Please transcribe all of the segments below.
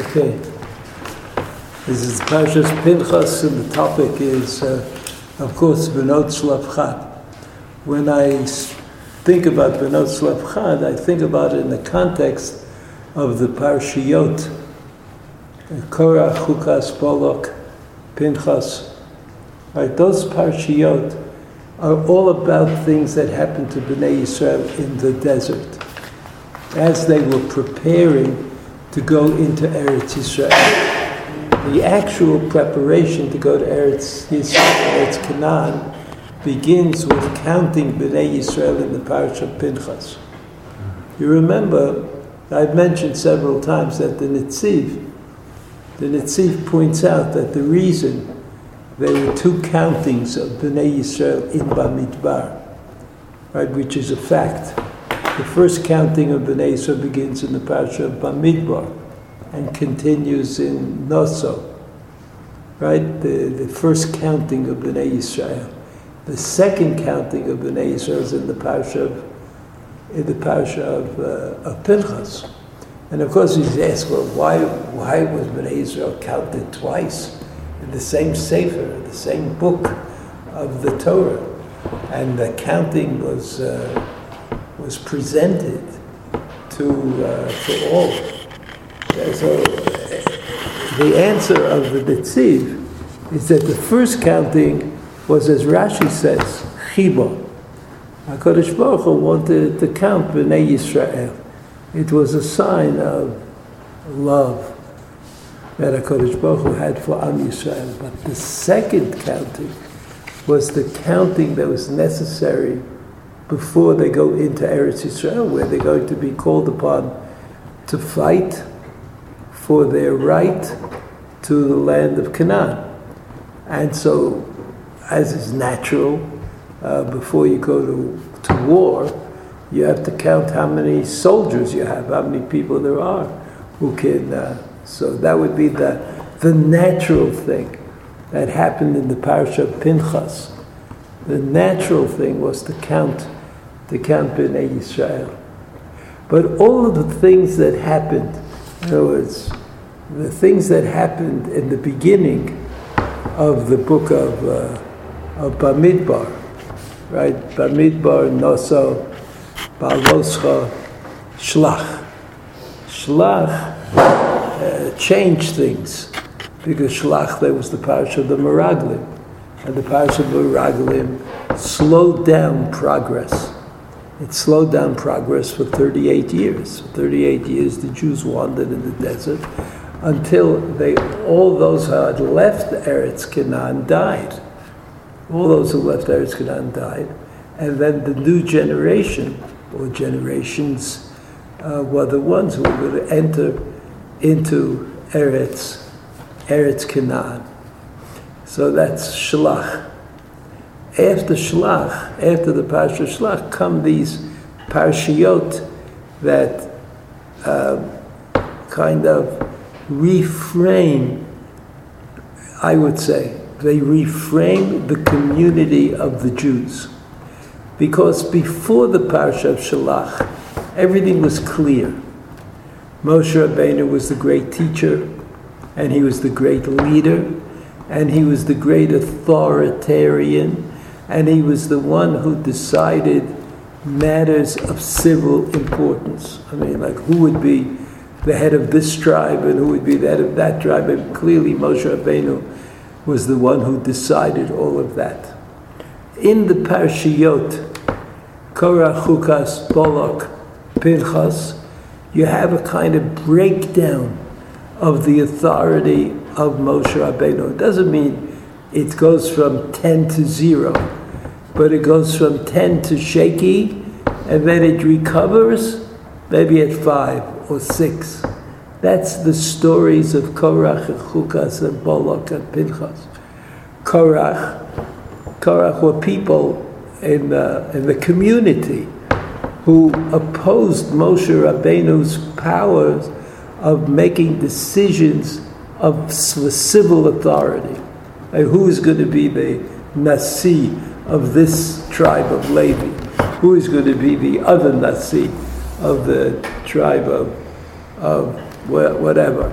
Okay. This is Parshas Pinchas, and the topic is, uh, of course, Benot Shlapchad. When I think about Benot Shlapchad, I think about it in the context of the Parshiyot, Korach, Chukas, Bolok, Pinchas. Right, those Parshiyot are all about things that happened to Bnei Yisrael in the desert as they were preparing to go into Eretz Yisrael. The actual preparation to go to Eretz Yisrael, Eretz Canaan, begins with counting Bnei Yisrael in the parish of Pinchas. You remember, I've mentioned several times that the Netziv, the Netziv points out that the reason there were two countings of Bnei Yisrael in Bamidbar, right, which is a fact. The first counting of Bnei Yisrael begins in the parasha of Bamidbar and continues in Noso. Right? The, the first counting of Bnei Yisrael. The second counting of Bnei Yisrael is in the parasha of, in the parasha of, uh, of Pinchas. And of course, he's asked, well, why, why was Bnei Yisrael counted twice in the same Sefer, the same book of the Torah? And the counting was. Uh, was presented to, uh, to all. So the answer of the Netziv is that the first counting was, as Rashi says, Chiba. HaKadosh Baruch Hu wanted to count Bnei Yisrael. It was a sign of love that HaKadosh Baruch Hu had for Am Yisrael. But the second counting was the counting that was necessary before they go into Eretz Israel, where they're going to be called upon to fight for their right to the land of Canaan. And so, as is natural, uh, before you go to, to war, you have to count how many soldiers you have, how many people there are who can. Uh, so that would be the, the natural thing that happened in the parasha of Pinchas. The natural thing was to count to count Bnei Yisrael. But all of the things that happened, in other words, the things that happened in the beginning of the book of, uh, of Bamidbar, right? Bamidbar, Noso, Baloscha, Shlach. Shlach uh, changed things because Shlach, there was the parish of the Meraglim. And the parish of the Meraglim slowed down progress it slowed down progress for 38 years. For 38 years, the Jews wandered in the desert until they, all those who had left Eretz Canaan died. All those who left Eretz Canaan died. And then the new generation, or generations, uh, were the ones who were going to enter into Eretz, Eretz Canaan. So that's Shlach after Shlach, after the Parsha Shlach, come these Parshiyot that uh, kind of reframe, I would say, they reframe the community of the Jews. Because before the Parsha of Shalach, everything was clear. Moshe Rabbeinu was the great teacher, and he was the great leader, and he was the great authoritarian, and he was the one who decided matters of civil importance. I mean, like who would be the head of this tribe and who would be the head of that tribe. And clearly, Moshe Rabbeinu was the one who decided all of that. In the Parshiyot, Korah, Chukas, Bolok, Pinchas, you have a kind of breakdown of the authority of Moshe Rabbeinu. It doesn't mean it goes from 10 to 0 but it goes from 10 to shaky, and then it recovers maybe at 5 or 6. That's the stories of Korach and Chukas and Bolok and Pinchas. Korach, Korach were people in the, in the community who opposed Moshe Rabbeinu's powers of making decisions of civil authority. And who is going to be the Nasi of this tribe of Levi? Who is going to be the other Nasi of the tribe of, of whatever?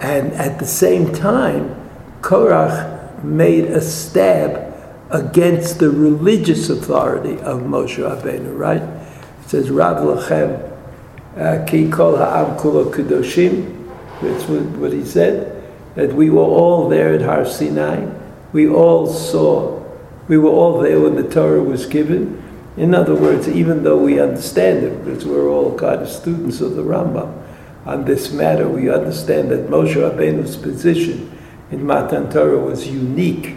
And at the same time, Korach made a stab against the religious authority of Moshe Rabbeinu, right? It says, Rav Lachem, uh, ki kol ha'am kulo kedoshim, that's what he said, that we were all there at Har Sinai. We all saw, we were all there when the Torah was given. In other words, even though we understand it, because we're all kind of students of the Rambam, on this matter, we understand that Moshe Rabbeinu's position in Matan Torah was unique.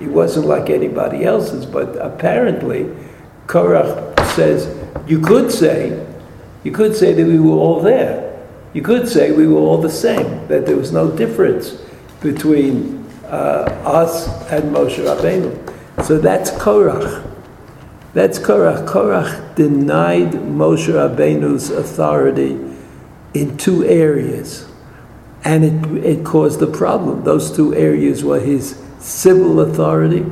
It wasn't like anybody else's, but apparently, Korach says, you could say, you could say that we were all there. You could say we were all the same, that there was no difference between uh, us and Moshe Rabbeinu. So that's Korach. That's Korach. Korach denied Moshe Rabbeinu's authority in two areas. And it, it caused a problem. Those two areas were his civil authority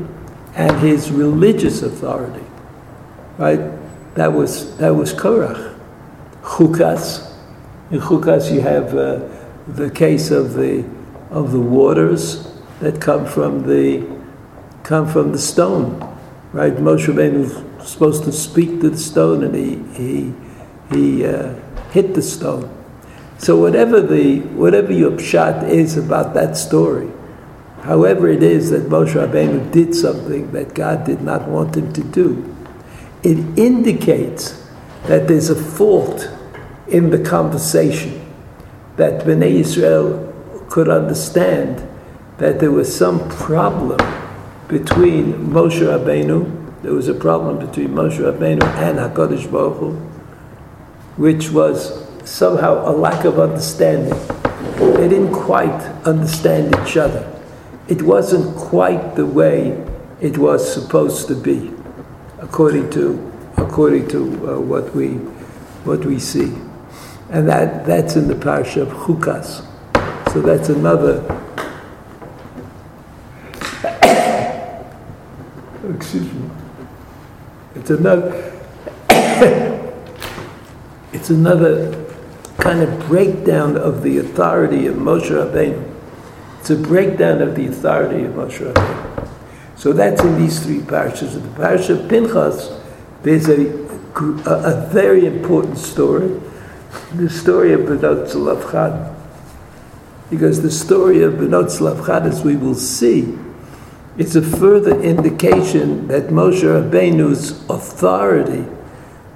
and his religious authority. Right? That was, that was Korach. Chukas. In Chukas you have uh, the case of the, of the waters that come from the, come from the stone. Right? Moshe Rabbeinu was supposed to speak to the stone and he, he, he uh, hit the stone. So whatever the whatever your pshat is about that story, however it is that Moshe Rabbeinu did something that God did not want him to do, it indicates that there's a fault in the conversation that Bnei Israel could understand that there was some problem between Moshe Rabbeinu, there was a problem between Moshe Rabbeinu and Hakadosh Baruch Hu, which was somehow a lack of understanding. They didn't quite understand each other. It wasn't quite the way it was supposed to be, according to according to uh, what we what we see, and that that's in the parsha of Chukas. So that's another. Excuse me. It's another. it's another kind of breakdown of the authority of Moshe Rabbeinu. It's a breakdown of the authority of Moshe Rabbeinu. So that's in these three parashas. In the parasha of Pinchas, there's a, a, a, very important story, the story of Benot Tzlafchad. Because the story of Benot Tzlafchad, as we will see, it's a further indication that Moshe Rabbeinu's authority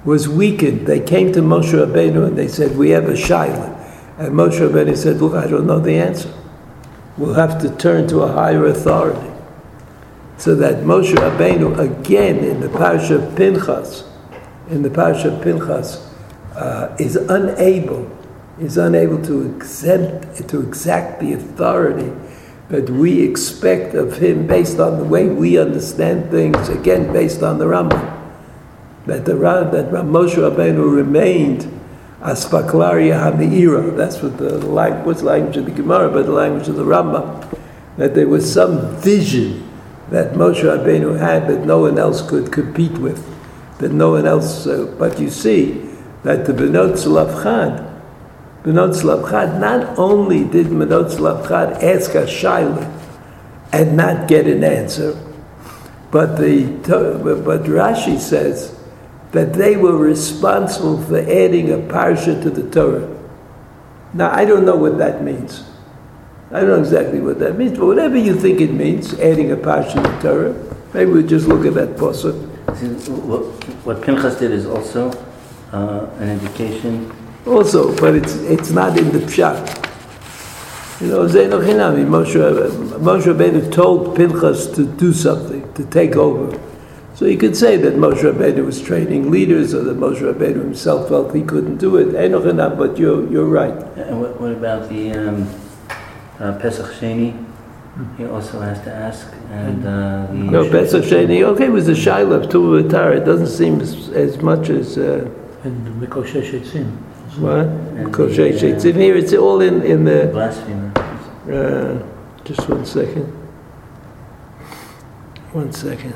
was weakened. They came to Moshe Rabbeinu and they said, We have a shaila. And Moshe Rabbeinu said, Look, I don't know the answer. We'll have to turn to a higher authority. So that Moshe Rabbeinu, again in the Parsha of Pinchas, in the Parsha of Pinchas, uh, is unable, is unable to exempt, to exact the authority that we expect of him based on the way we understand things, again based on the Rambam that the that Moshe Rabbeinu remained aspaklaria ha'meira. That's what the language, language of the Gemara, but the language of the Rambam. That there was some vision that Moshe Rabbeinu had that no one else could compete with, that no one else. Uh, but you see that the Benot Tzlafchad, Benot Tzlafchad, not only did Benot Tzlafchad ask a shaila and not get an answer, but the but Rashi says that they were responsible for adding a parsha to the Torah. Now, I don't know what that means. I don't know exactly what that means, but whatever you think it means, adding a parsha to the Torah, maybe we'll just look at that pasuk. What, what Pinchas did is also uh, an indication. Also, but it's it's not in the pshat. You know, Zainochinami, Moshe, Moshe Rabbeinu told Pinchas to do something, to take over. So you could say that Moshe Rabbeinu was training leaders, or that Moshe Rabbeinu himself felt he couldn't do it. But you're, you're right. And what, what about the um, uh, Pesach Sheni? He also has to ask. And uh, the no, Pesach Sheni. Okay, it was a Shiloh to Atar. It doesn't seem as, as much as. Uh, and Mekoshesh Etzim. What? Mekoshesh Etzim. Here it's all in in the. Blasphemer. Uh, just one second. One second.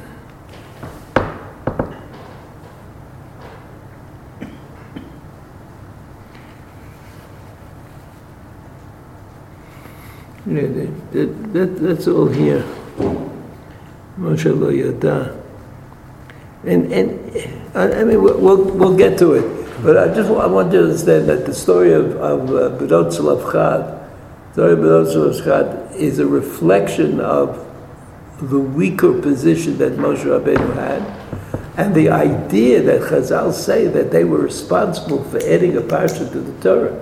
Yeah, that, that, that, that's all here. Moshe lo yada. And, and I, mean, we'll, we'll, get to it. But I just I want you to understand that the story of, of uh, Bedot Tzalav story of Chad is a reflection of the weaker position that Moshe Rabbeinu had, and the idea that Chazal say that they were responsible for adding a parsha to the Torah.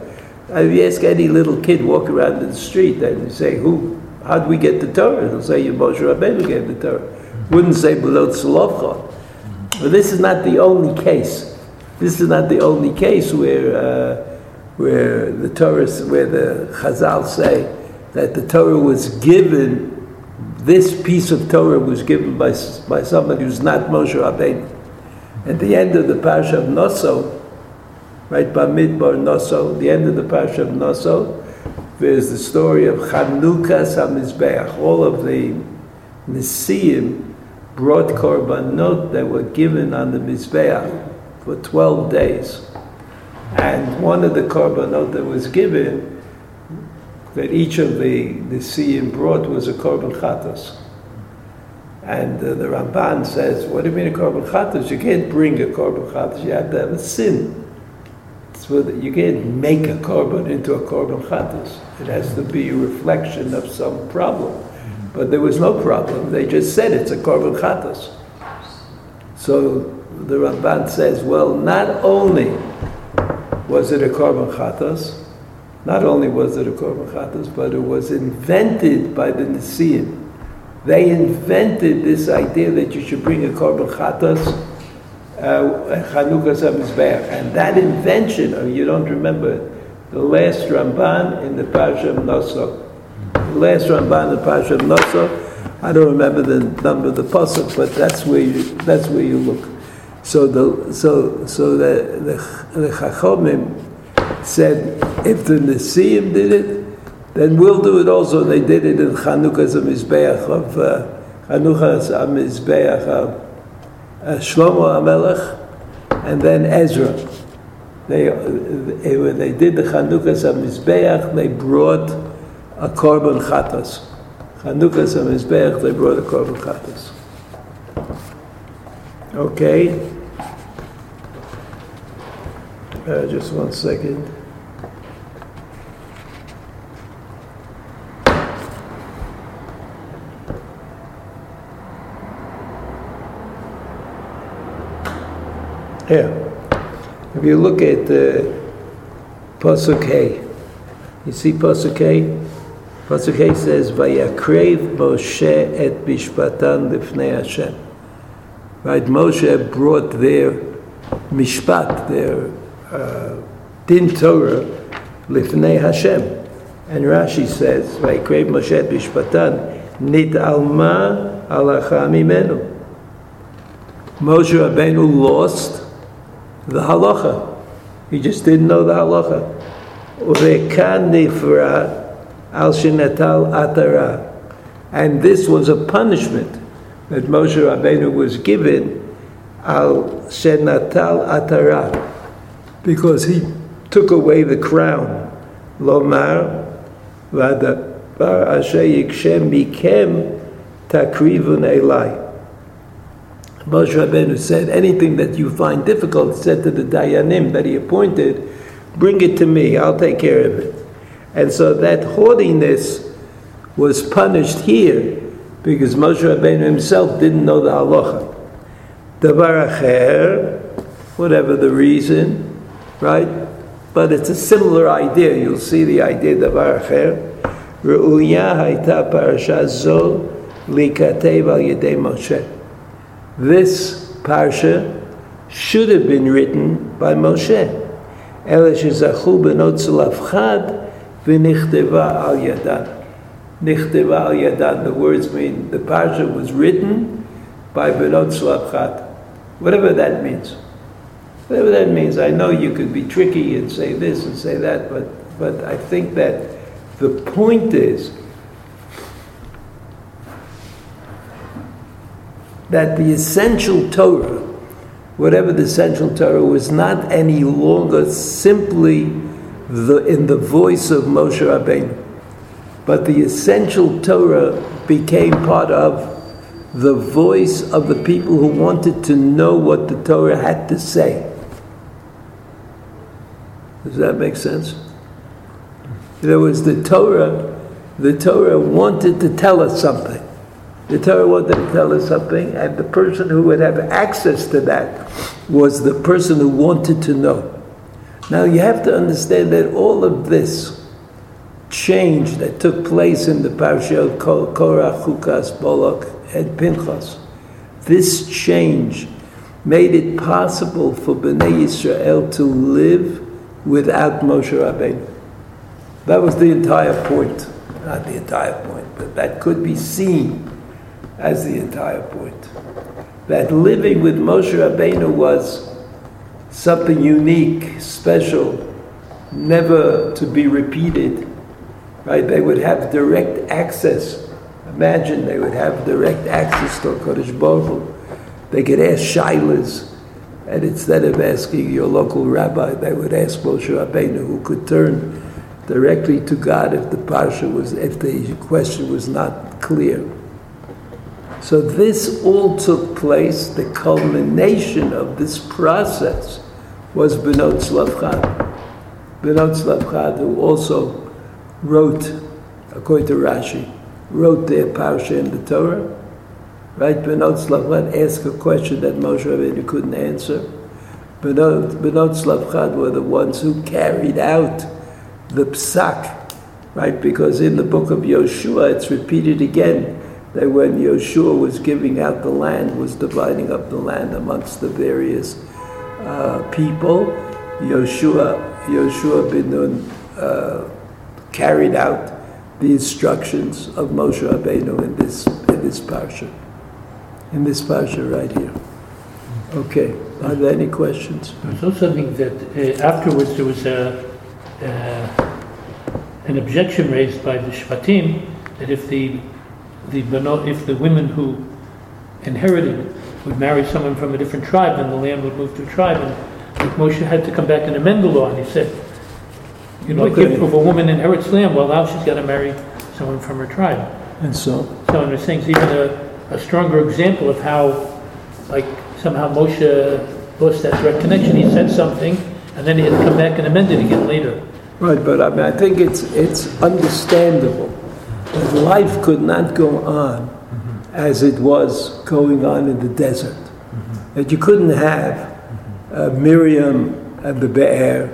If you ask any little kid walk around in the street and you say, "Who? How did we get the Torah?" They'll say, "Moshe Rabbeinu gave the Torah." Wouldn't say below Tzalofcha. But this is not the only case. This is not the only case where uh, where the Torah, where the Chazal say that the Torah was given. This piece of Torah was given by by somebody who's not Moshe Rabbeinu. At the end of the parsha of Noso, right, Bamidbar Noso, the end of the parsha of Noso, there's the story of Chanukas HaMizbeach. All of the Nisiim brought korbanot that were given on the Mizbeach for 12 days. And one of the korbanot that was given, that each of the Nisiim brought was a korban chatos. And uh, the Ramban says, what do you mean a korban chatos? You can't bring a korban chatos, you have to have a sin. So that you can't make a korban into a korban chatos. It has to be a reflection of some problem. But there was no problem. They just said it's a korban chatos. So the Ramban says, well, not only was it a korban chatos, not only was it a korban chatos, but it was invented by the Nisiim. They invented this idea that you should bring a korban chatos, uh. And that invention, oh, you don't remember it, the last Ramban in the Parsha of Nosok, last Ramban the Parsha of I don't remember the number of the pasuk, but that's where you, that's where you look. So the so so the the, the Chachomim said if the Nesiim did it, then we'll do it also. They did it in Chanukah's Mizbeach of uh, Chanukah's of uh, Shlomo HaMelech, and then Ezra. They, they when they did the Chanukah's Mizbeach, they brought a korban chatas. Chanukah's Mizbeach, they brought a korban chatas. Okay. Uh, just one second. Yeah. If you look at uh, Pasuk Hey, you see Pasuk Hey? Pasuk Hey says, Vayakrev Moshe et Mishpatan lifnei Hashem. Right, Moshe brought their mishpat, their uh, din Torah, lifnei Hashem. And Rashi says, Vayakrev Moshe et Mishpatan, nit alma alacha mimenu. Moshe Rabbeinu lost the halacha. He just didn't know the halacha. Urekan al shenatal atara. And this was a punishment that Moshe Rabbeinu was given al shenatal atara because he took away the crown. Lomar v'adavar asher yikshem mikem takrivun elai. Moshe Rabbeinu said, anything that you find difficult, said to the Dayanim that he appointed, bring it to me, I'll take care of it. And so that haughtiness was punished here because Moshe Rabbeinu himself didn't know the halacha. Davar acher, whatever the reason, right? But it's a similar idea. You'll see the idea davar acher. Re'uya hayta parasha zo likatev al yedei Moshe this parsha should have been written by Moshe. Ele shezachu benot v'nichteva al yadan. Nichteva al yadan, the words mean the parsha was written by benot chad. Whatever that means. Whatever that means. I know you could be tricky and say this and say that, but, but I think that the point is that the essential Torah, whatever the essential Torah, was not any longer simply the, in the voice of Moshe Rabbeinu. but the essential Torah became part of the voice of the people who wanted to know what the Torah had to say. Does that make sense? There was the Torah, the Torah wanted to tell us something. The Torah wanted to tell us something, and the person who would have access to that was the person who wanted to know. Now you have to understand that all of this change that took place in the parsha of Korach, Chukas, Balak, and Pinchas, this change made it possible for Bnei Yisrael to live without Moshe Rabbeinu. That was the entire point. Not the entire point, but that could be seen as the entire point. That living with Moshe Rabbeinu was something unique, special, never to be repeated. Right? They would have direct access. Imagine they would have direct access to Kodesh Baruch They could ask shilas, and instead of asking your local rabbi, they would ask Moshe Rabbeinu, who could turn directly to God if the parsha was, if the question was not clear. So this all took place, the culmination of this process was Benot Slavchad. Benot Slavchad, who also wrote, according to Rashi, wrote their parsha in the Torah. Right? Benot Slavchad asked a question that Moshe Rabbeinu couldn't answer. Benot, Benot Slavchad were the ones who carried out the psak, right? Because in the book of Yoshua, it's repeated again that when Yeshua was giving out the land, was dividing up the land amongst the various uh, people, Yeshua, Yeshua bin Nun uh, carried out the instructions of Moshe Rabbeinu in this in this parsha, in this parsha right here. Okay, are there any questions? There's also something that uh, afterwards there was a, uh, an objection raised by the Shvatim that if the the if the women who inherited would marry someone from a different tribe, then the land would move to a tribe. And Moshe had to come back and amend the law, and he said, you know, okay. if, if a woman inherits land, well, now she's got to marry someone from her tribe. And so? So, and there's things, even a, a stronger example of how, like, somehow Moshe lost that direct connection. He said something, and then he had to come back and amend it again later. Right, but I mean, I think it's it's understandable that life could not go on. As it was going on in the desert. Mm-hmm. That you couldn't have uh, Miriam and the Be'er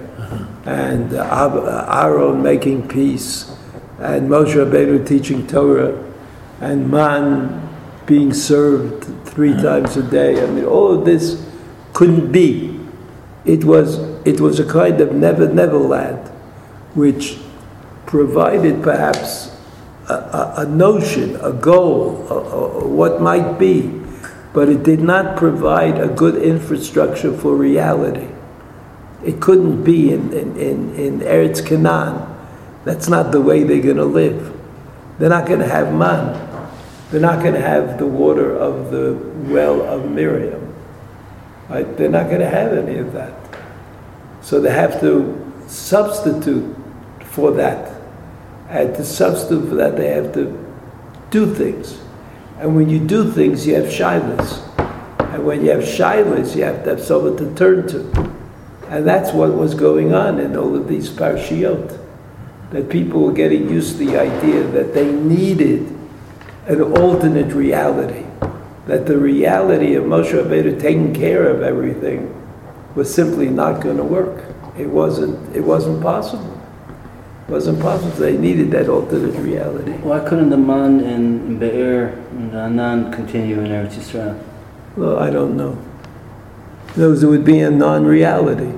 and uh, Aaron making peace and Moshe Rabbeinu teaching Torah and man being served three times a day. I mean, all of this couldn't be. It was, it was a kind of never, never land, which provided perhaps a, a notion, a goal, a, a, what might be, but it did not provide a good infrastructure for reality. It couldn't be in, in, in, in Eretz Canaan. That's not the way they're going to live. They're not going to have man. They're not going to have the water of the well of Miriam. Right? They're not going to have any of that. So they have to substitute for that and to substitute for that, they have to do things. And when you do things, you have shyness. And when you have shyness, you have to have someone to turn to. And that's what was going on in all of these parshiot. That people were getting used to the idea that they needed an alternate reality. That the reality of Moshe Rabbeinu taking care of everything was simply not going to work. It wasn't, it wasn't possible wasn't possible. They needed that alternate reality. Why couldn't the man in Be'er and Anan continue in Eretz Yisrael? Well, I don't know. Those would be a non-reality.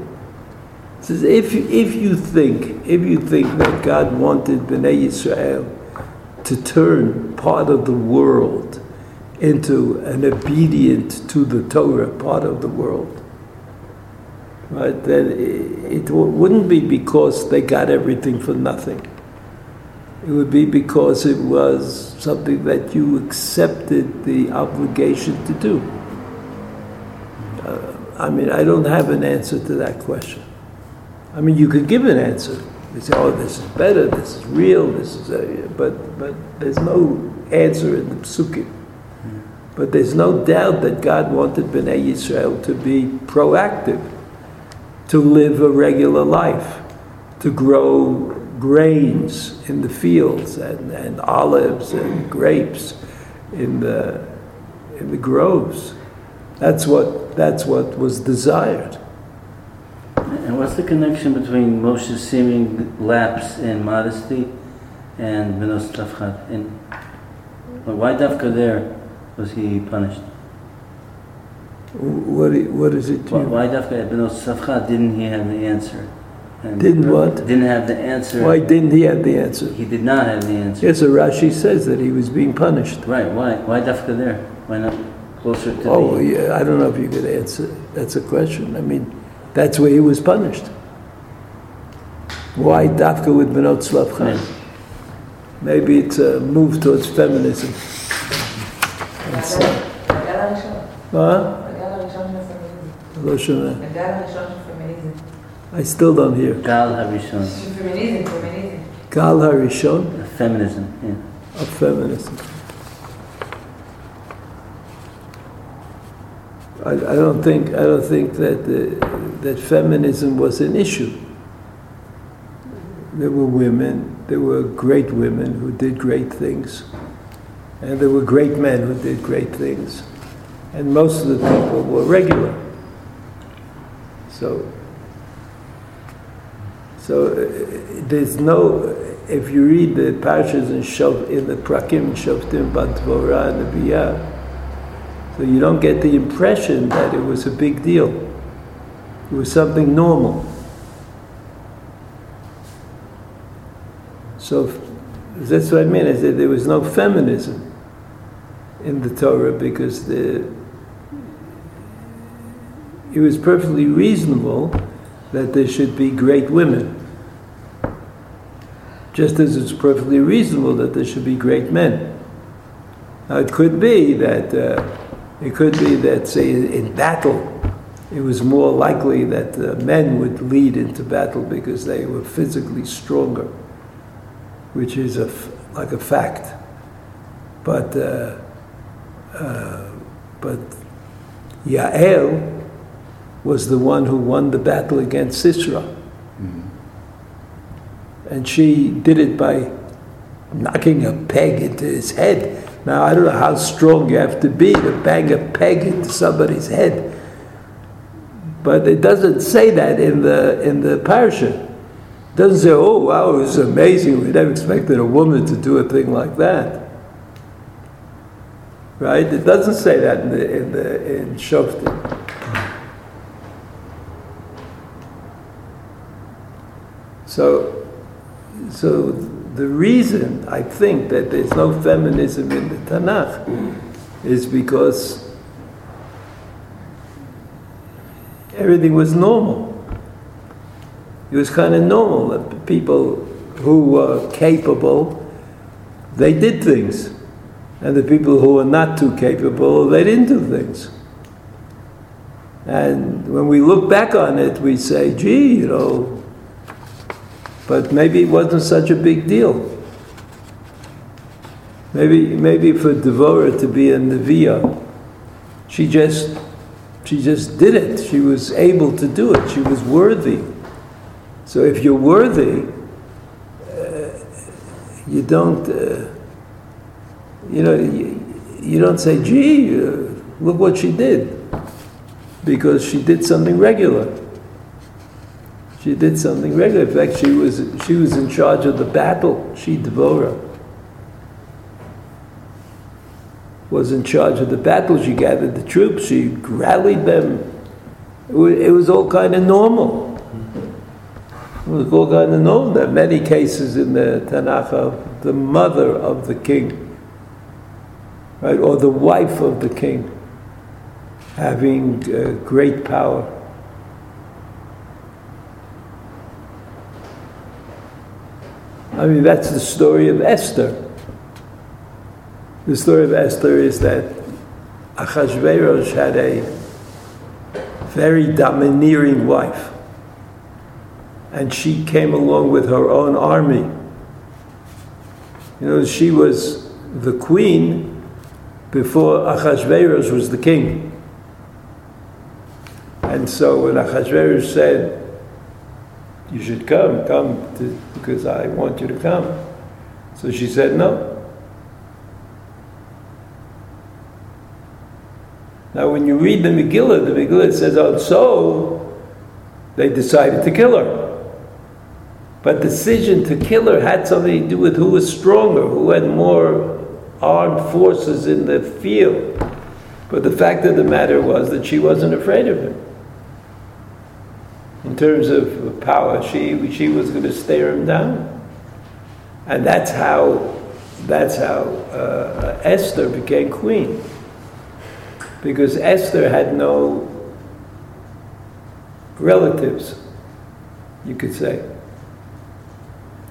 says if if you think if you think that God wanted Bnei Yisrael to turn part of the world into an obedient to the Torah part of the world, right, then it wouldn't be because they got everything for nothing. It would be because it was something that you accepted the obligation to do. Uh, I mean, I don't have an answer to that question. I mean, you could give an answer. They say, oh, this is better, this is real, this is, a, but, but there's no answer in the psukim. But there's no doubt that God wanted Bnei Yisrael to be proactive, to live a regular life, to grow grains in the fields and, and olives and grapes in the, in the groves. That's what, that's what was desired. And what's the connection between Moshe's seeming lapse in modesty and Benos Tzlafchat? And why Dafka there was he punished? What, what is it to Why, you? why Dafka Ibn Safka didn't he have the answer? And Didn't what? Didn't have the answer. Why didn't he have the answer? He did not have the answer. Yes, so Rashi says that he was being punished. Right, why? Why Dafka there? Why not closer to Oh, the... yeah, I don't know if you could answer. That's a question. I mean, that's where he was punished. Why Dafka with Benot Slavchan? Maybe it's a move towards feminism. Huh? לא שומע. הגל הראשון של פמיניזם. I still don't hear. Gal Harishon, של פמיניזם, פמיניזם. Gal Harishon feminism, yeah. of feminism. I, I don't think I don't think that uh, that feminism was an issue. There were women, there were great women who did great things, and there were great men who did great things, and most of the people were regular. So, so uh, there's no. If you read the parashas in Shov, in the Prakim, Shoftim, Bantvora, and the Biyah, so you don't get the impression that it was a big deal. It was something normal. So that's what I mean. I said there was no feminism in the Torah because the, it was perfectly reasonable that there should be great women. Just as it's perfectly reasonable that there should be great men. Now it could be that uh, it could be that, say, in battle, it was more likely that uh, men would lead into battle because they were physically stronger, which is a f- like a fact. But uh, uh, but Yael was the one who won the battle against Sisera, mm-hmm. and she did it by knocking a peg into his head. Now, I don't know how strong you have to be to bang a peg into somebody's head. But it doesn't say that in the, in the parasha. It doesn't say, oh, wow, it was amazing. We never expected a woman to do a thing like that. Right? It doesn't say that in, the, in, the, in Shoftim. So, so the reason I think that there's no feminism in the Tanakh is because everything was normal. It was kind of normal that people who were capable, they did things. And the people who were not too capable, they didn't do things. And when we look back on it, we say, gee, you know, but maybe it wasn't such a big deal. Maybe, maybe for Devorah to be a Neviah, she just, she just did it. She was able to do it. She was worthy. So if you're worthy, uh, you don't, uh, you know, you, you don't say, gee, uh, look what she did. Because she did something regular. She did something regular. In fact, she was, she was in charge of the battle. She, Devorah, was in charge of the battle. She gathered the troops. She rallied them. It was, all kind of normal. It was all kind of normal. There are many cases in the Tanakh of the mother of the king, right, or the wife of the king, having uh, great power. I mean, that's the story of Esther. The story of Esther is that Achashverosh had a very domineering wife. and she came along with her own army. You know, she was the queen before Achashverosh was the king. And so when Achashverosh said, You should come, come to, because I want you to come. So she said, No. Now, when you read the Megillah, the Megillah says, Oh, so they decided to kill her. But decision to kill her had something to do with who was stronger, who had more armed forces in the field. But the fact of the matter was that she wasn't afraid of him. In terms of power, she, she was going to stare him down. And that's how, that's how uh, Esther became queen. Because Esther had no relatives, you could say.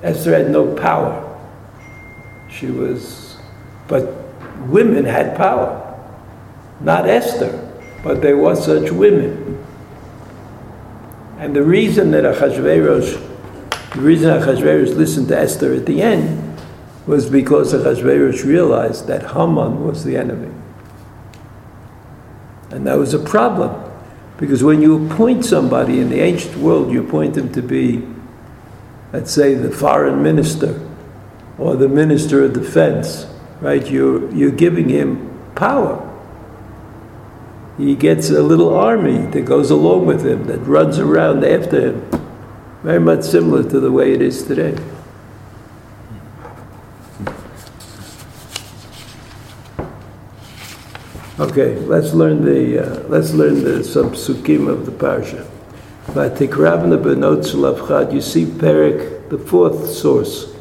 Esther had no power. She was, but women had power. Not Esther, but there were such women. And the reason that Achashverosh, the reason Achashverosh listened to Esther at the end was because Achashverosh realized that Haman was the enemy. And that was a problem. Because when you appoint somebody in the ancient world, you appoint them to be let's say, the foreign minister or the minister of defense, right? You're, you're giving him power. He gets a little army that goes along with him, that runs around after him. Very much similar to the way it is today. Okay, let's learn the uh, let's learn the some psukim of the parsha. Vatikravna benot shlavchad. You see Perik, the fourth source.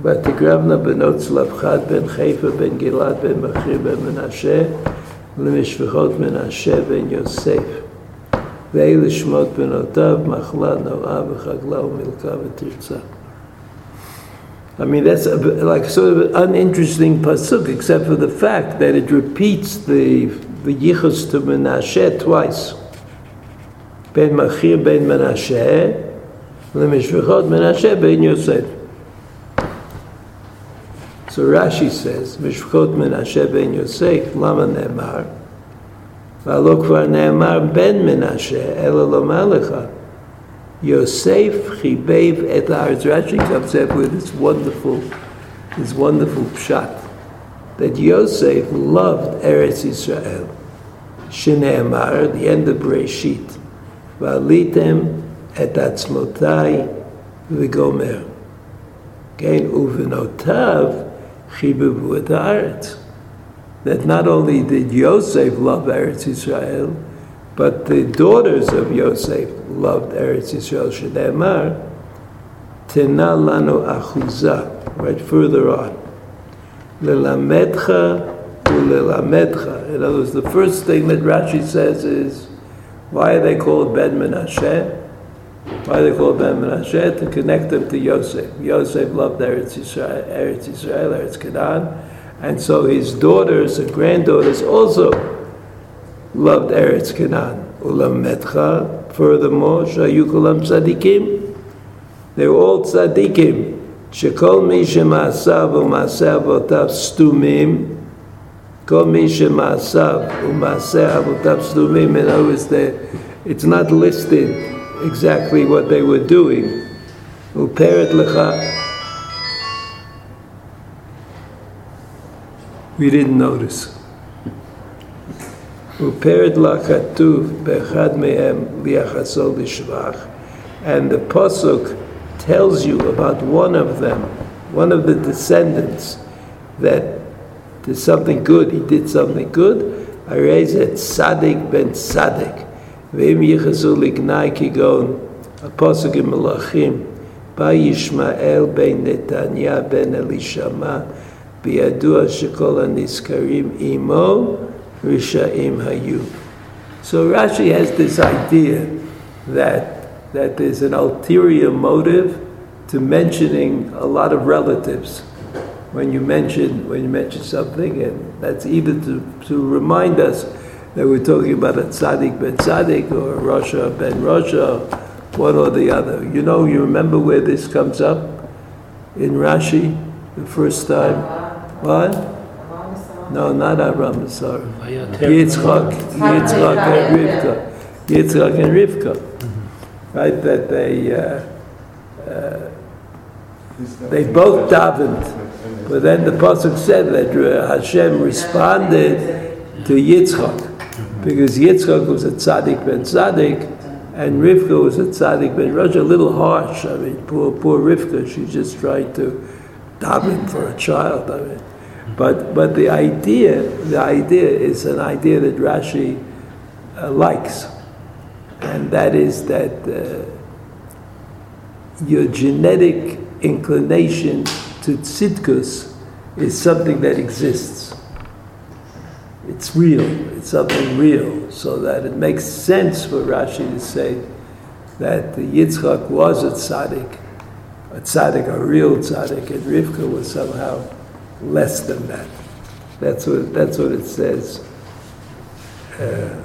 Vatikravna benot shlavchad ben Chefer ben Gilad ben Machir ben Menashe למשפחות מנשה בן יוסף. ואלה שמות בנותיו, מחלה, נועה וחגלה ומלכה ותרצה. I mean, that's a, like sort of an uninteresting pasuk, except for the fact that it repeats the the yichus to Menashe twice. בין מכיר בין מנשה למשפחות מנשה בין יוסף. So Rashi says, Mishchot Hashem ben Yosef, Lama Ne'mar, V'alo kvar Ne'mar ben Menashe, Ela lo malecha, Yosef chibev et ha'arz. Rashi comes up with this wonderful, this wonderful pshat, that Yosef loved Eretz Yisrael. Shne'emar, the end of Breshit, V'alitem et atzmotai v'gomer. Again, uvenotav, Chibuv with the That not only did Yosef love Eretz Israel, but the daughters of Yosef loved Eretz Israel. Shedemar, Tena lanu achuza. Right further on. lelametcha ulelametcha. In other words, the first thing that Rashi says is, why are they called Ben Menashe? Why are they called Ben Menashe? To connect them to Yosef. Yosef loved Eretz Israel, Eretz Israel, Eretz Canaan, and so his daughters and granddaughters also loved Eretz Canaan. Ulam Metcha, furthermore, Shayukulam Tzadikim. They were all tzadikim. Shekol mi shemaasav u'maasav otav stumim כל מי שמעשיו ומעשה אבותיו סדומים, in other words, it's not listed exactly what they were doing. We didn't notice. And the Pasuk tells you about one of them, one of the descendants, that did something good, he did something good. I raise it, Sadik ben Sadik. Yichazu lignai kigon, a posuk in Melachim, Ba Yishmael ben Netanya ben Elishama, Biyadua shekol aniskarim imo, Rishaim hayu. So Rashi has this idea that, that there's an ulterior motive to mentioning a lot of relatives when you mention when you mention something, and that's either to, to remind us that we're talking about a tzaddik ben tzaddik or Rasha ben Rasha, one or the other. You know, you remember where this comes up in Rashi the first time? What? No, not Avram Sarah. Yitzchak, Yitzchak and Rivka. Yitzchak and Rivka. Right, that they, uh, uh, they both davened. But then the Pasuk said that Hashem responded to Yitzchak. Because Yitzchak was a tzaddik ben tzaddik, and Rivka was a tzaddik ben Rosh, a little harsh. I mean, poor, poor Rivka, she just tried to daven for a child. I mean, but, but the idea, the idea is an idea that Rashi uh, likes, and that is that uh, your genetic inclination to tzidkus is something that exists. It's real. It's something real, so that it makes sense for Rashi to say that the Yitzchak was a tzaddik, a tzaddik, a real tzaddik, and Rivka was somehow less than that. That's what, that's what it says. Uh,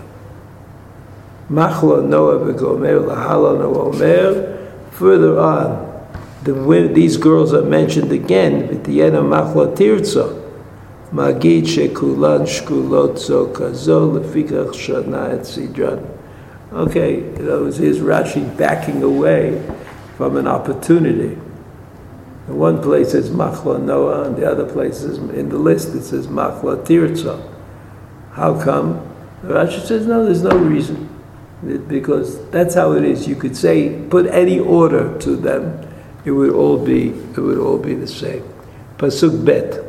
Machlo Noah v'gomer lahalo Noah omer. Further on, the, these girls are mentioned again. at the end of machlo tirtzo. Magid shekulan shkulot zo kazo lefikach shana et sidran. Okay, you know, here's Rashi backing away from an opportunity. In one place it's Machla Noah, and the other place is in the list it says Machla Tirza. How come? Rashi says no, there's no reason. Because that's how it is. You could say put any order to them, it would all be it would all be the same. Pasuk Bet.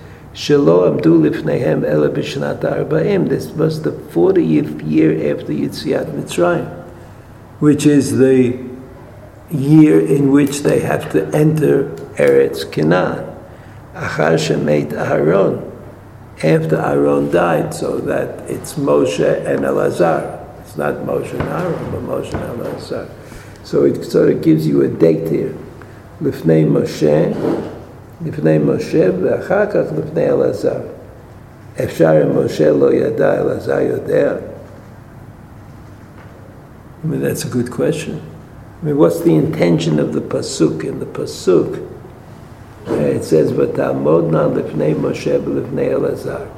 Shelo Amdu Lifnehem Ela Bishnat Arbaim. This was the 40th year after Yetziat Mitzrayim, which is the year in which they have to enter Eretz Canaan. Achar Shemait Aharon, after Aharon died, so that it's Moshe and Elazar. It's not Moshe and Aaron, but Moshe and Elazar. So it sort of gives you a date here. Lifnei Moshe, לפני משה, ואחר כך לפני אלעזר. אפשר אם משה לא ידע, אלעזר יודע? I mean, that's a good question. I mean, what's the intention of the pasuk? In the pasuk, uh, it says, "V'tamodna lifnei Moshe v'lifnei Elazar."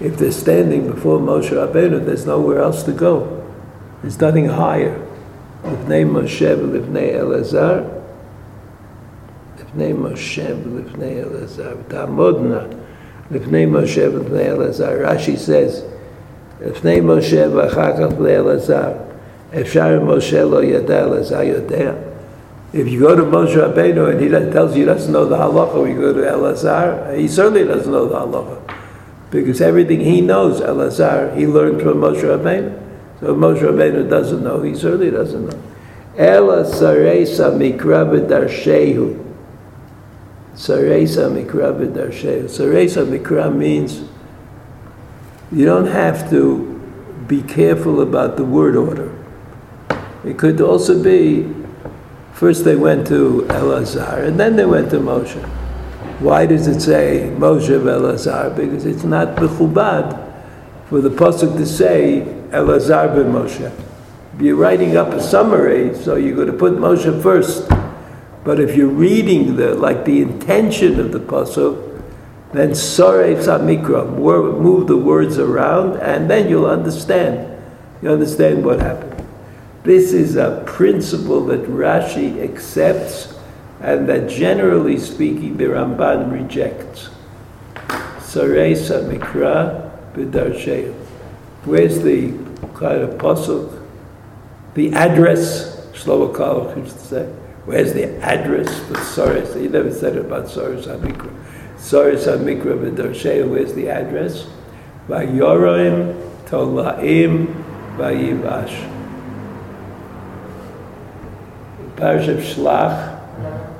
If they're standing before Moshe Rabbeinu, there's nowhere else to go. There's nothing higher. Lifnei Moshe v'lifnei Elazar. Lifnei Moshe v'lifnei Elazar. V'tamodna lifnei Moshe v'lifnei Elazar. Rashi says, "Lifnei Moshe v'achar כך Elazar." אפשר אם משה לא ידע, אלעזר יודע. If you go to Moshe Rabbeinu and he doesn't- tells you he doesn't know the halacha, we go to Elazar, he certainly doesn't know the halacha. Because everything he knows, Elazar, he learned from Moshe Rabbeinu. So if Moshe Rabbeinu doesn't know, he certainly doesn't know. Ela saresa mikra b'darshehu. Saresa mikra b'darshehu. Saresa mikra means you don't have to be careful about the word order. It could also be first they went to Elazar and then they went to Moshe. Why does it say Moshe Elazar? Because it's not bechubad for the pasuk to say Elazar ben Moshe. You're writing up a summary, so you're going to put Moshe first. But if you're reading the like the intention of the pasuk, then Sorei Samikra, move the words around, and then you'll understand. You understand what happened. This is a principle that Rashi accepts and that generally speaking the Ramban rejects. Sarei Samikra B'darsheim. Where's the kind of pasuk? The address, Shlomo Kalach used to say. Where's the address for Soros? He never said about Soros HaMikra. Soros HaMikra B'darsheim, where's the address? Vayoraim Tolaim Vayivash. Parashat Shlach,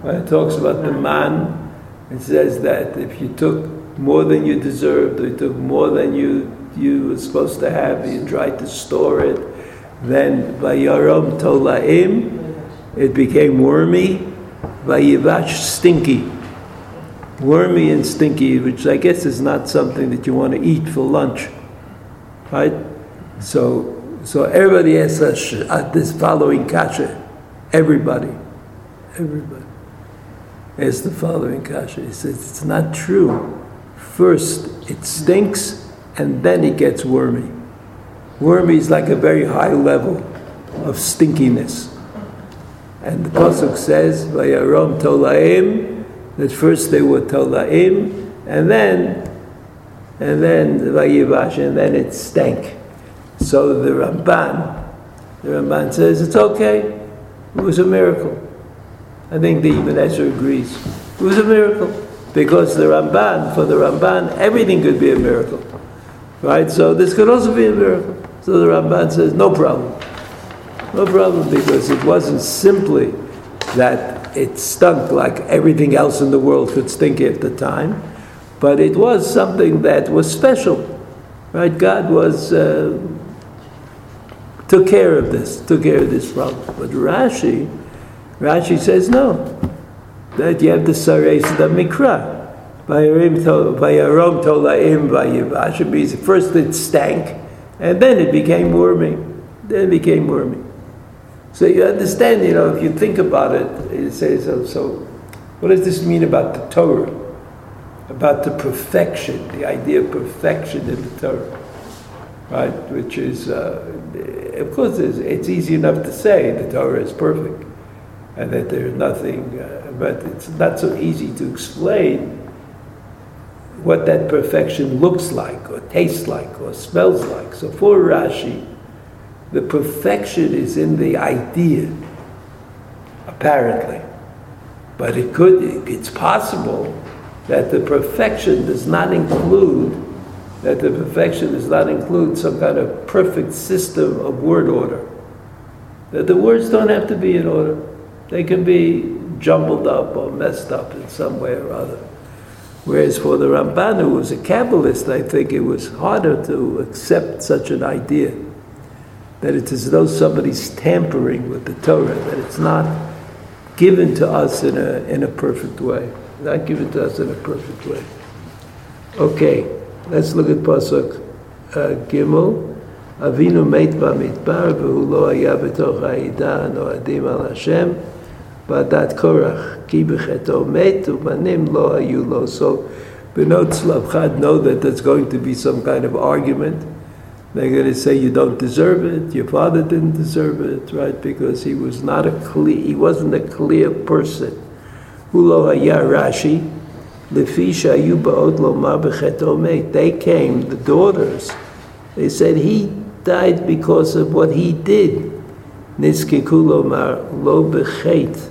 When it talks about the man, it says that if you took more than you deserved, or you took more than you you were supposed to have, you tried to store it, then vayarom tolaim, it became wormy, vayivash stinky. Wormy and stinky, which I guess is not something that you want to eat for lunch, right? So, so everybody has such, uh, this following kasha. Everybody, everybody has the following kasha. He says it's not true. First, it stinks, and then it gets wormy. Wormy is like a very high level of stinkiness. And the pasuk says, "Vayarom tolaim," that first they were tolaim, and then, and then vayivash, and then it stank. So the Ramban, the Ramban says it's okay. It was a miracle. I think the Ibn Ezra agrees. It was a miracle because the Ramban, for the Ramban, everything could be a miracle, right? So this could also be a miracle. So the Ramban says no problem. No problem because it wasn't simply that it stunk like everything else in the world could stink at the time, but it was something that was special, right? God was uh, took care of this, took care of this problem. But Rashi, Rashi says no, that you have the sares the mikra. Vayarom tolaim vayivash. First it stank, and then it became wormy. Then it became wormy. So you understand, you know, if you think about it, you say, so, so what does this mean about the Torah? About the perfection, the idea of perfection in the Torah, right? Which is, uh, of course, it's, it's, easy enough to say the Torah is perfect and that there's nothing, uh, but it's not so easy to explain what that perfection looks like, or tastes like, or smells like. So for Rashi, the perfection is in the idea, apparently. But it could, it's possible that the perfection does not include, that the perfection does not include some kind of perfect system of word order. That the words don't have to be in order. They can be jumbled up or messed up in some way or other. Whereas for the Ramban, who was a Kabbalist, I think it was harder to accept such an idea that it's as though somebody's tampering with the Torah, that it's not given to us in a, in a perfect way. Not given to us in a perfect way. Okay, let's look at Pasuk uh, Gimel. אבינו מת במדבר והוא לא היה בתוך העדה הנועדים על השם ועדת קורח כי בחטאו מת ובנים לא היו לו. So Benot Slavchad know that there's going to be some kind of argument They're going to say you don't deserve it. Your father didn't deserve it, right? Because he was not a clear, he wasn't a clear person. Hulo haya Rashi, lefi lo ba'ot loma b'chet They came, the daughters. They said he died because of what he did. Nizkiku lomar lo b'chet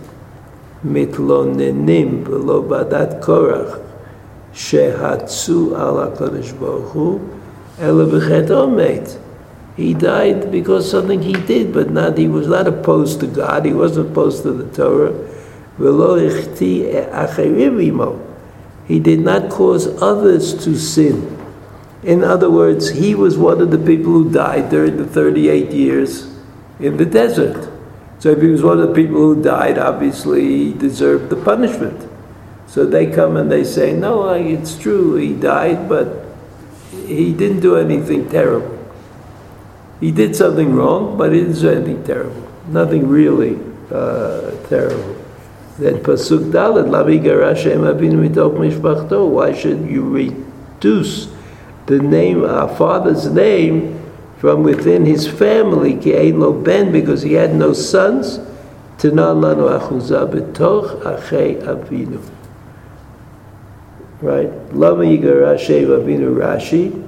mitlonenim v'lo badat korach shehatzu ala kodesh baruch he died because something he did, but not he was not opposed to God. He wasn't opposed to the Torah. He did not cause others to sin. In other words, he was one of the people who died during the 38 years in the desert. So if he was one of the people who died, obviously he deserved the punishment. So they come and they say, no, it's true, he died, but he didn't do anything terrible. He did something wrong, but he didn't do anything terrible. Nothing really uh, terrible. Then pasuk dalet lavi garashem abinu mitok mishpachto. Why should you reduce the name, our father's name, from within his family? Ki lo ben, because he had no sons. Tanan lanu achuzah betoch achei avinu right? Lama Yigarashe Rabinu Rashi,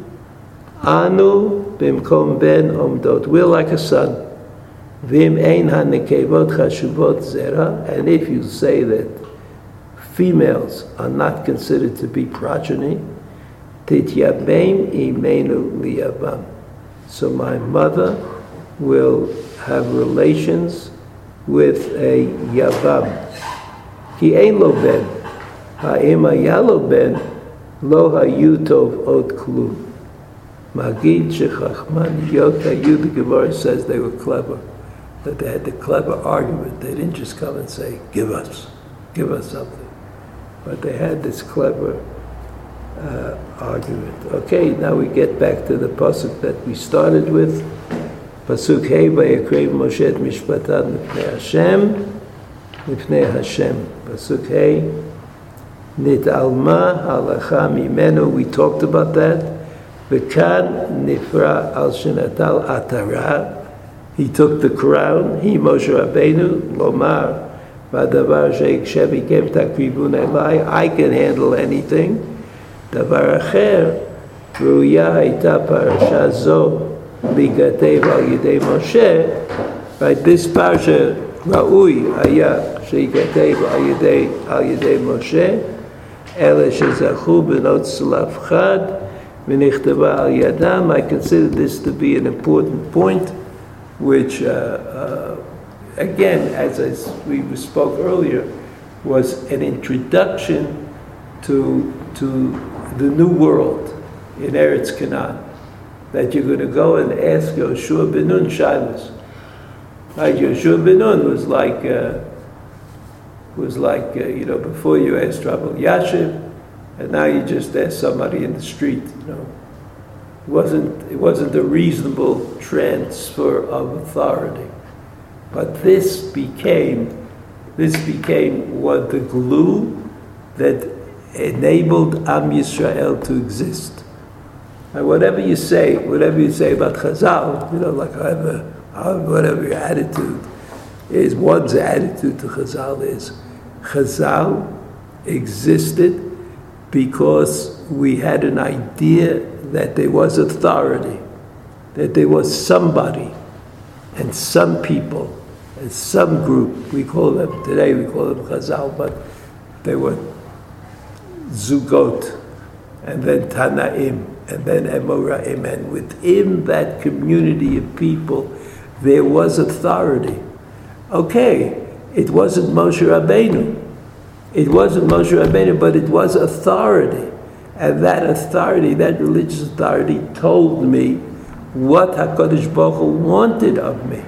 Anu bimkom ben omdot. We're like a son. Vim ein hanekevot chashuvot zera. And if you say that females are not considered to be progeny, tityabem imenu liyabam. So my mother will have relations with a yabam. He ain't lo ben. האם היה לו בן, לא היו טוב עוד כלום. מגיד שחכמניות היו, the Gemara says they were clever, that they had the clever argument. They didn't just come and say, give us, give us something. But they had this clever uh, argument. Okay, now we get back to the pasuk that we started with. Pasuk Hey, Vayakrev Moshe et Mishpatan Mipnei Hashem, Mipnei Hashem. Pasuk Hey, Nit'alma halacha mimenu, we talked about that. V'kan nifra al shenatal atara, he took the crown, he Moshe Rabbeinu, lomar, v'adavar sheiksheb ikem takribun elai, I can handle anything. דבר אחר, ראויה הייתה פרשה זו להיכתב על ידי משה, right, this פרשה ראוי היה שייכתב על ידי, על ידי משה, אלה שזכו בנות צלף חד ונכתבה על ידם. I consider this to be an important point, which uh, uh, again, as I, we spoke earlier, was an introduction to, to the new world in Eretz Canaan. That you're going to go and ask Yoshua ben Nun Shilas. Right, Yoshua ben Nun was like, uh, was like, uh, you know, before you asked Rabbi Yashiv, and now you just ask somebody in the street, you know. It wasn't, it wasn't a reasonable transfer of authority. But this became, this became what the glue that enabled Am Yisrael to exist. And whatever you say, whatever you say about Chazal, you know, like however, however whatever your attitude is, one's attitude to Chazal is, Chazal existed because we had an idea that there was authority, that there was somebody and some people and some group, we call them, today we call them Chazal, but they were Zugot, and then Tanaim, and then Amoraim. And within that community of people, there was authority. Okay, it wasn't Moshe Rabbeinu. It wasn't Moshe Rabbeinu, but it was authority. And that authority, that religious authority, told me what HaKadosh Baruch Hu wanted of me.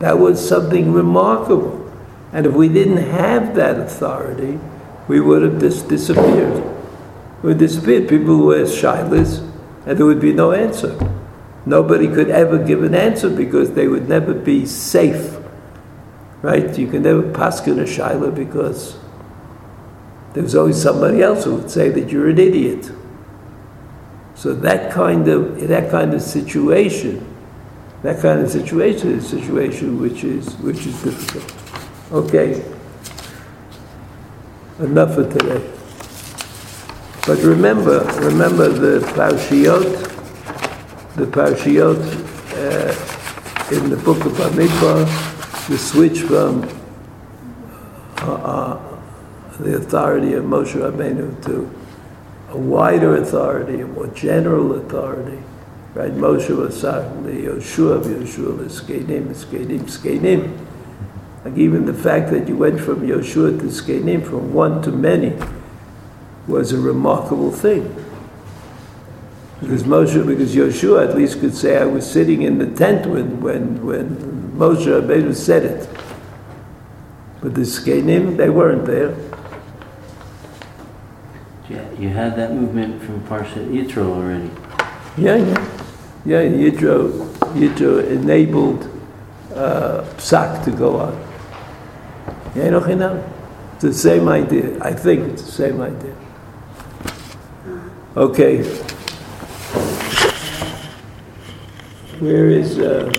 That was something remarkable. And if we didn't have that authority, we would have just disappeared. We would disappeared. People were shilas, and there would be no answer. Nobody could ever give an answer because they would never be safe. Right? You can never paskin a shilah because there's always somebody else who would say that you're an idiot. So that kind of that kind of situation, that kind of situation is a situation which is which is difficult. Okay. Enough for today. But remember, remember the parshiot, the parshiot uh, in the book of Bamidbar, the switch from uh, uh, the authority of Moshe Rabbeinu to a wider authority, a more general authority. Right? Moshe was certainly Yoshua, Yoshua is Zkenim, Zkenim, Zkenim. Like even the fact that you went from Yoshua to Zkenim, from one to many, was a remarkable thing. Because Moshe, because Yoshua at least could say, I was sitting in the tent when, when, when Moshe Rabbeinu said it. But the Zkenim, they weren't there. Yeah, you had that movement from Parshat Yitro already. Yeah, yeah. Yeah, Yitro, Yitro enabled uh, Psak to go on. Yeah, no, no. It's the same idea. I think it's the same idea. Okay. Where is uh,